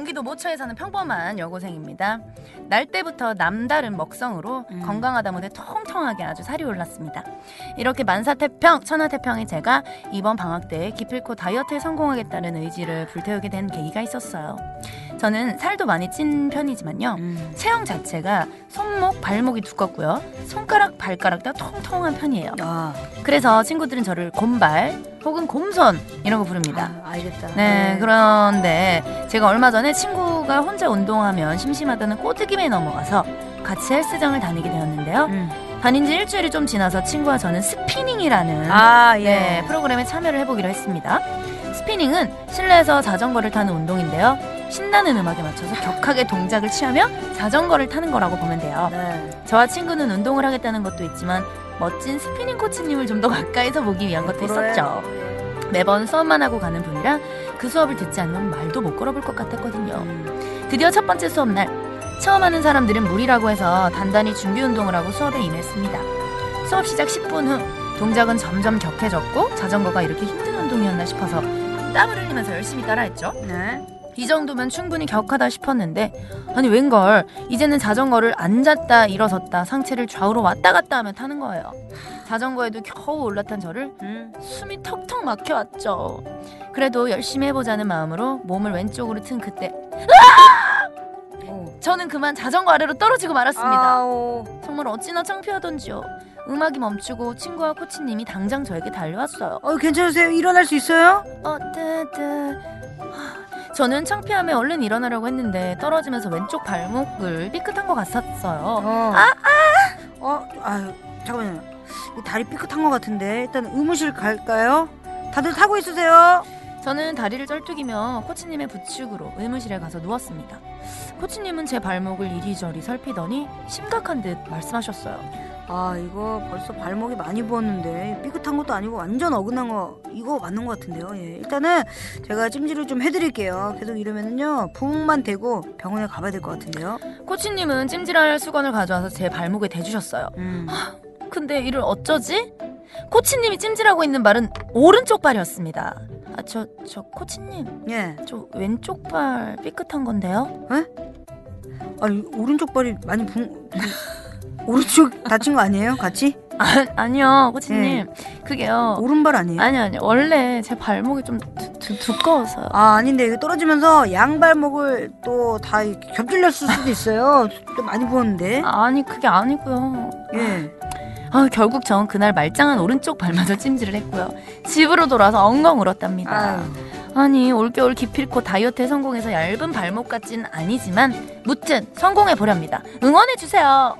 경기도 모처에 사는 평범한 여고생입니다. 날 때부터 남다른 먹성으로 음. 건강하다 못해 통통하게 아주 살이 올랐습니다. 이렇게 만사태평, 천하태평의 제가 이번 방학 때 기필코 다이어트에 성공하겠다는 의지를 불태우게 된 계기가 있었어요. 저는 살도 많이 찐 편이지만요. 음. 체형 자체가 손목, 발목이 두껍고요. 손가락, 발가락 다 통통한 편이에요. 아, 그래서 친구들은 저를 곰발 혹은 곰손 이라고 부릅니다. 아, 알겠다. 네, 그런데 제가 얼마 전에 친구가 혼자 운동하면 심심하다는 꼬드김에 넘어가서 같이 헬스장을 다니게 되었는데요. 음. 다닌 지 일주일이 좀 지나서 친구와 저는 spinning이라는 아, 예. 네, 프로그램에 참여를 해보기로 했습니다. spinning은 실내에서 자전거를 타는 운동인데요. 신나는 음악에 맞춰서 격하게 동작을 취하며 자전거를 타는 거라고 보면 돼요. 네. 저와 친구는 운동을 하겠다는 것도 있지만 멋진 스피닝 코치님을 좀 더 가까이서 보기 위한 것도 있었죠. 매번 수업만 하고 가는 분이라 그 수업을 듣지 않으면 말도 못 걸어볼 것 같았거든요. 음. 드디어 첫 번째 수업 날 처음 하는 사람들은 무리라고 해서 단단히 준비 운동을 하고 수업에 임했습니다. 수업 시작 10분 후 동작은 점점 격해졌고 자전거가 이렇게 힘든 운동이었나 싶어서 땀을 흘리면서 열심히 따라했죠. 네. 이 정도면 충분히 격하다 싶었는데 아니 웬걸 이제는 자전거를 앉았다 일어섰다 상체를 좌우로 왔다 갔다 하며 타는 거예요. 자전거에도 겨우 올라탄 저를 음. 숨이 턱턱 막혀왔죠. 그래도 열심히 해보자는 마음으로 몸을 왼쪽으로 튼 그때 오. 저는 그만 자전거 아래로 떨어지고 말았습니다. 아오. 정말 어찌나 창피하던지요. 음악이 멈추고 친구와 코치님이 당장 저에게 달려왔어요. 어, 괜찮으세요? 일어날 수 있어요? 어, 뜨 뜨. 하, 저는 창피함에 얼른 일어나려고 했는데 떨어지면서 왼쪽 발목을 삐끗한 것 같았어요. 어. 아, 아. 어, 아유, 잠깐만요. 이 다리 삐끗한 것 같은데 일단 의무실 갈까요? 다들 타고 있으세요. 저는 다리를 쩔뚝이며 코치님의 부축으로 의무실에 가서 누웠습니다. 코치님은 제 발목을 이리저리 살피더니 심각한 듯 말씀하셨어요. 아, 이거 벌써 발목이 많이 부었는데 삐끗한 것도 아니고 완전 어긋난 거 이거 맞는 것 같은데요. 예. 일단은 제가 찜질을 좀 해드릴게요. 계속 이러면은요 부응만 되고 병원에 가봐야 될 것 같은데요. 코치님은 찜질할 수건을 가져와서 제 발목에 대주셨어요. 음. 근데 이를 어쩌지? 코치님이 찜질하고 있는 발은 오른쪽 발이었습니다. 아, 저, 저 코치님, 예. 저 왼쪽 발 삐끗한 건데요? 아니 오른쪽 발이 많이 붕. 오른쪽 다친 거 아니에요? 같이? 아, 아니요, 코치님. 그게요. 오른발 아니에요? 아니요, 아니요. 원래 제 발목이 좀 두, 두, 두꺼워서요. 아 아닌데 이거 떨어지면서 양발목을 또 다 겹질렸을 수도 있어요. 좀 많이 부었는데. 아니, 그게 아니고요. 예. 아, 결국 전 그날 말짱한 오른쪽 발마저 찜질을 했고요. 집으로 돌아서 엉엉 울었답니다. 아유. 아니, 올겨울 기필코 다이어트에 성공해서 얇은 발목 같진 아니지만 무튼 성공해 보렵니다. 응원해 주세요.